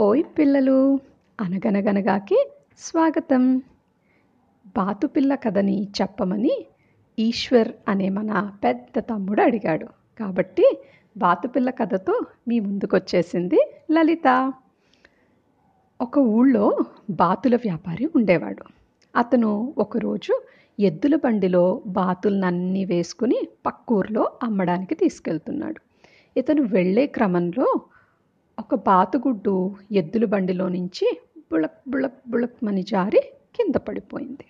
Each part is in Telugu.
ఓయ్ పిల్లలు. అనగనగనగాకి స్వాగతం. బాతుపిల్ల కథని చెప్పమని ఈశ్వర్ అనే మన పెద్ద తమ్ముడు అడిగాడు. కాబట్టి బాతుపిల్ల కథతో మీ ముందుకొచ్చేసింది లలిత. ఒక ఊళ్ళో బాతుల వ్యాపారి ఉండేవాడు. అతను ఒకరోజు ఎద్దుల బండిలో బాతులనన్నీ వేసుకుని పక్కూర్లో అమ్మడానికి తీసుకెళ్తున్నాడు. ఇతను వెళ్ళే క్రమంలో ఒక పాతగుడ్డు ఎద్దుల బండిలో నుంచి బుళక్ బుళక్ బుళక్ మని జారి కింద పడిపోయింది.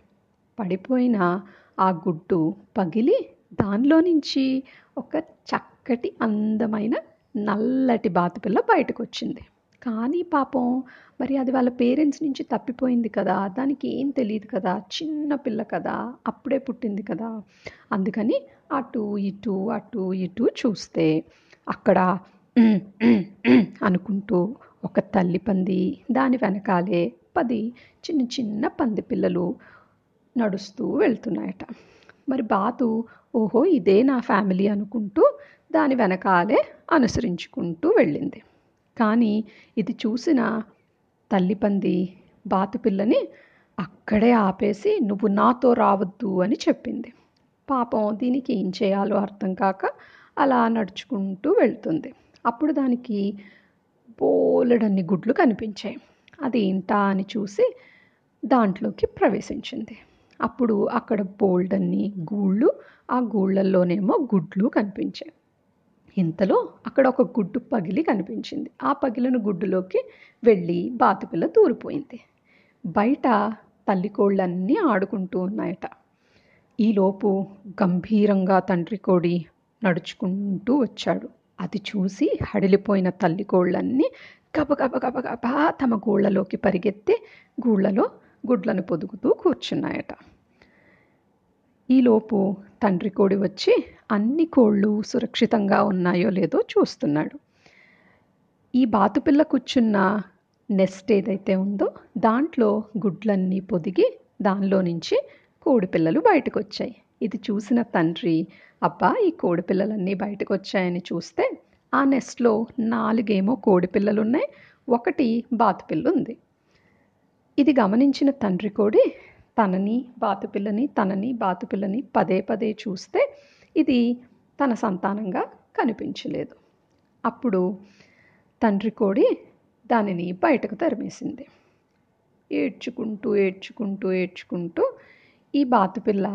పడిపోయిన ఆ గుడ్డు పగిలి దానిలో నుంచి ఒక చక్కటి అందమైన నల్లటి బాతుపిల్ల బయటకు వచ్చింది కానీ పాపం మరి అది వాళ్ళ పేరెంట్స్ నుంచి తప్పిపోయింది కదా దానికి ఏం తెలియదు కదా చిన్న పిల్ల కదా అప్పుడే పుట్టింది కదా. అందుకని అటు ఇటు అటు ఇటు చూస్తే అక్కడ అనుకుంటూ ఒక తల్లి పంది దాని వెనకాలే పది చిన్న చిన్న పంది పిల్లలు నడుస్తూ వెళ్తున్నాయట. మరి బాతు ఓహో ఇదే నా ఫ్యామిలీ అనుకుంటూ దాని వెనకాలే అనుసరించుకుంటూ వెళ్ళింది. కానీ ఇది చూసిన తల్లి పంది బాతు పిల్లని అక్కడే ఆపేసి నువ్వు నాతో రావద్దు అని చెప్పింది. పాపం దీనికి ఏం చేయాలో అర్థం కాక అలా నడుచుకుంటూ వెళ్తుంది. అప్పుడు దానికి బోలెడన్ని గుడ్లు కనిపించాయి. అదేంటా అని చూసి దాంట్లోకి ప్రవేశించింది. అప్పుడు అక్కడ బోల్డన్ని గూళ్ళు ఆ గూళ్ళల్లోనేమో గుడ్లు కనిపించాయి. ఇంతలో అక్కడ ఒక గుడ్డు పగిలి కనిపించింది. ఆ పగిలిన గుడ్డులోకి వెళ్ళి బాతుపిల్ల దూరిపోయింది. బయట తల్లి కోళ్ళన్నీ ఆడుకుంటూ ఉన్నాయట. ఈలోపు గంభీరంగా తండ్రి కోడి నడుచుకుంటూ వచ్చాడు. అది చూసి హడిలిపోయిన తల్లి కోళ్ళన్నీ గబగబ తమ గూళ్ళలోకి పరిగెత్తి గూళ్ళలో గుడ్లను పొదుగుతూ కూర్చున్నాయట. ఈలోపు తండ్రి కోడి వచ్చి అన్ని కోళ్ళు సురక్షితంగా ఉన్నాయో లేదో చూస్తున్నాడు. ఈ బాతుపిల్ల కూర్చున్న నెస్ట్ ఏదైతే ఉందో దాంట్లో గుడ్లన్నీ పొదిగి దానిలో నుంచి కోడి పిల్లలు బయటకు వచ్చాయి ఇది చూసిన తండ్రి అబ్బా ఈ కోడిపిల్లలన్నీ బయటకు వచ్చాయని చూస్తే ఆ నెస్ట్లో నాలుగేమో కోడిపిల్లలు ఉన్నాయి ఒకటి బాతుపిల్ల ఉంది ఇది గమనించిన తండ్రి కోడి తనని బాతుపిల్లని తనని బాతుపిల్లని పదే పదే చూస్తే ఇది తన సంతానంగా కనిపించలేదు. అప్పుడు తండ్రి కోడి దానిని బయటకు తరిమేసింది. ఏడ్చుకుంటూ ఏడ్చుకుంటూ ఏడ్చుకుంటూ ఈ బాతుపిల్ల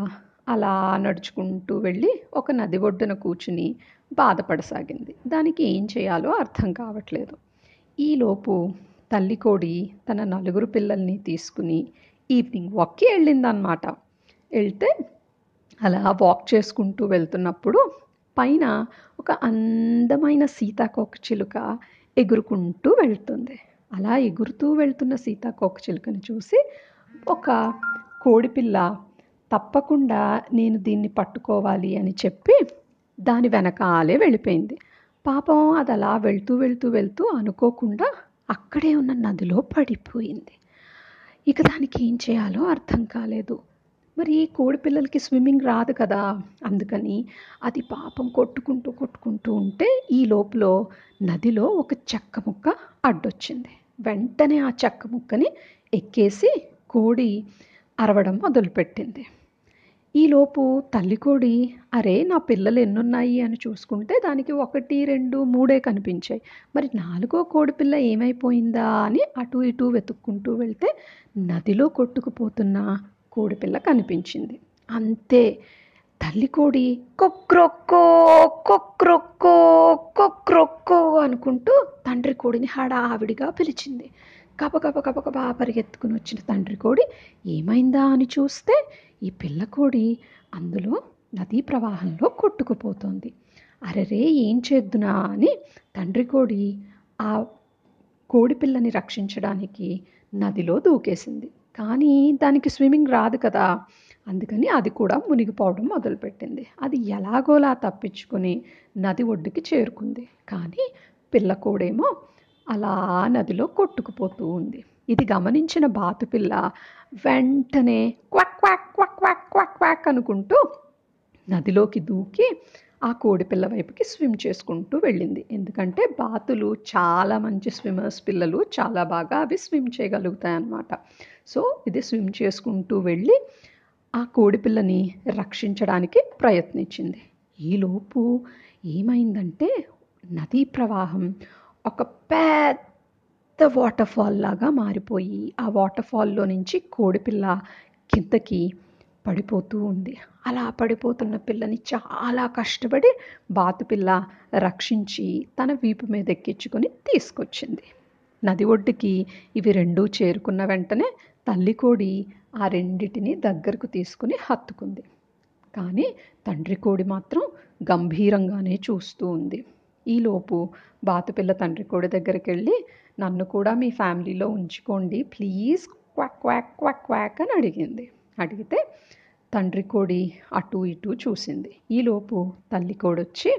అలా నడుచుకుంటూ వెళ్ళి ఒక నది ఒడ్డున కూర్చుని బాధపడసాగింది. దానికి ఏం చేయాలో అర్థం కావట్లేదు. ఈలోపు తల్లి కోడి తన నలుగురు పిల్లల్ని తీసుకుని ఈవినింగ్ వాక్కి వెళ్ళిందనమాట వెళ్తే అలా వాక్ చేసుకుంటూ వెళ్తున్నప్పుడు పైన ఒక అందమైన సీతాకోక చిలుక ఎగురుకుంటూ వెళ్తుంది. అలా ఎగురుతూ వెళ్తున్న సీతాకోక చిలుకను చూసి ఒక కోడిపిల్ల తప్పకుండా నేను దీన్ని పట్టుకోవాలి అని చెప్పి దాని వెనకాలే వెళ్ళిపోయింది. పాపం అది అలా వెళ్తూ వెళ్తూ వెళ్తూ అనుకోకుండా అక్కడే ఉన్న నదిలో పడిపోయింది. ఇక దానికి ఏం చేయాలో అర్థం కాలేదు. మరి కోడి పిల్లలకి స్విమ్మింగ్ రాదు కదా అందుకని అది పాపం కొట్టుకుంటూ కొట్టుకుంటూ ఉంటే ఈ లోపల నదిలో ఒక చెక్క ముక్క అడ్డొచ్చింది. వెంటనే ఆ చెక్క ముక్కని ఎక్కేసి కోడి అరవడం మొదలుపెట్టింది. ఈలోపు తల్లికోడి అరే నా పిల్లలు ఎన్నున్నాయి? అని చూసుకుంటే దానికి ఒకటి రెండు మూడే కనిపించాయి. మరి నాలుగో కోడి పిల్ల ఏమైపోయిందా అని అటు ఇటు వెతుక్కుంటూ వెళ్తే నదిలో కొట్టుకుపోతున్న కోడిపిల్ల కనిపించింది. అంతే తల్లి కోడి కొక్రొక్కో కొక్రొక్కో కొక్రొక్కో అనుకుంటూ తండ్రి కోడిని హడావిడిగా పిలిచింది. గబగబ గబగబా పరిగెత్తుకుని వచ్చిన తండ్రి కోడి ఏమైందా అని చూస్తే ఈ పిల్ల కోడి అందులో నదీ ప్రవాహంలో కొట్టుకుపోతోంది. అరెరే ఏం చేద్దునా అని తండ్రి కోడి ఆ కోడి పిల్లని రక్షించడానికి నదిలో దూకేసింది. కానీ దానికి స్విమ్మింగ్ రాదు కదా. అందుకని అది కూడా మునిగిపోవడం మొదలుపెట్టింది. అది ఎలాగోలా తప్పించుకొని నది ఒడ్డుకి చేరుకుంది. కానీ పిల్లకోడేమో అలా నదిలో కొట్టుకుపోతూ ఉంది. ఇది గమనించిన బాతుపిల్ల వెంటనే quack quack quack quack quack quack అనుకుంటూ నదిలోకి దూకి ఆ కోడిపిల్ల వైపుకి స్విమ్ చేసుకుంటూ వెళ్ళింది. ఎందుకంటే బాతులు చాలా మంచి స్విమ్మర్స్ పిల్లలు చాలా బాగా అవి స్విమ్ చేయగలుగుతాయి అన్నమాట సో ఇది స్విమ్ చేసుకుంటూ వెళ్ళి ఆ కోడిపిల్లని రక్షించడానికి ప్రయత్నించింది. ఈలోపు ఏమైందంటే నదీ ప్రవాహం ఒక పెద్ద వాటర్ ఫాల్ లాగా మారిపోయి ఆ వాటర్ ఫాల్లో నుంచి కోడిపిల్ల కిందకి పడిపోతూ ఉంది. అలా పడిపోతున్న పిల్లని చాలా కష్టపడి బాతుపిల్ల రక్షించి తన వీపు మీద ఎక్కించుకొని తీసుకొచ్చింది. నది ఒడ్డుకి ఇవి రెండూ చేరుకున్న వెంటనే తల్లి కోడి ఆ రెండిటిని దగ్గరకు తీసుకుని హత్తుకుంది. కానీ తండ్రి కోడి మాత్రం గంభీరంగానే చూస్తూ ఉంది. ఈలోపు బాతుపిల్ల తండ్రి కోడి దగ్గరికి వెళ్ళి నన్ను కూడా మీ ఫ్యామిలీలో ఉంచుకోండి please quack quack quack quack అని అడిగింది. అడిగితే తండ్రి కోడి అటు ఇటు చూసింది. ఈలోపు తల్లి కోడి వచ్చి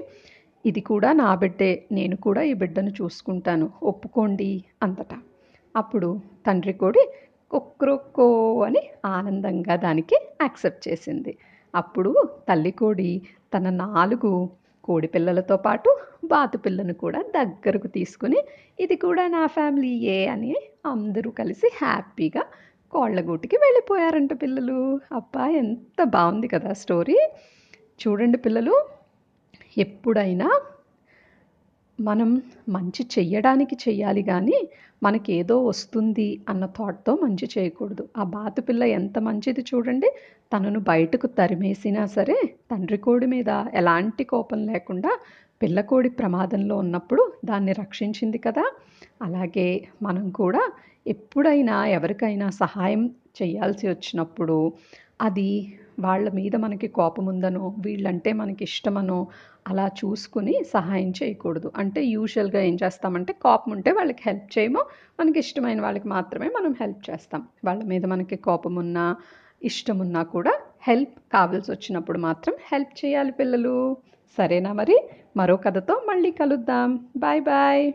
ఇది కూడా నా బిడ్డే నేను కూడా ఈ బిడ్డను చూసుకుంటాను ఒప్పుకోండి అంతటా. అప్పుడు తండ్రి కోడి కుక్రొక్కో అని ఆనందంగా దానికి యాక్సెప్ట్ చేసింది. అప్పుడు తల్లి కోడి తన నాలుగు కోడి పిల్లలతో పాటు బాతు పిల్లను కూడా దగ్గరకు తీసుకుని ఇది కూడా నా ఫ్యామిలీయే అని అందరూ కలిసి హ్యాపీగా కోళ్ళగూటికి వెళ్ళిపోయారంట పిల్లలు. అబ్బా ఎంత బాగుంది కదా స్టోరీ. చూడండి పిల్లలు ఎప్పుడైనా మనం మంచి చెయ్యడానికి చెయ్యాలి కానీ మనకేదో వస్తుంది అన్న థాట్తో మంచి చేయకూడదు. ఆ బాతు పిల్ల ఎంత మంచిది చూడండి. తనను బయటకు తరిమేసినా సరే తండ్రి కోడి మీద ఎలాంటి కోపం లేకుండా పిల్లకోడి ప్రమాదంలో ఉన్నప్పుడు దాన్ని రక్షించింది కదా. అలాగే మనం కూడా ఎప్పుడైనా ఎవరికైనా సహాయం చేయాల్సి వచ్చినప్పుడు అది వాళ్ళ మీద మనకి కోపం ఉందనో వీళ్ళంటే మనకి ఇష్టమనో అలా చూసుకుని సహాయం చేయకూడదు. అంటే యూజువల్గా ఏం చేస్తామంటే కోపం ఉంటే వాళ్ళకి హెల్ప్ చేయము. మనకి ఇష్టమైన వాళ్ళకి మాత్రమే మనం హెల్ప్ చేస్తాం. వాళ్ళ మీద మనకి కోపం ఉన్నా ఇష్టం ఉన్నా కూడా హెల్ప్ కావాల్సి వచ్చినప్పుడు మాత్రం హెల్ప్ చేయాలి పిల్లలు. సరేనా మరి? మరో కథతో మళ్ళీ కలుద్దాం. Bye bye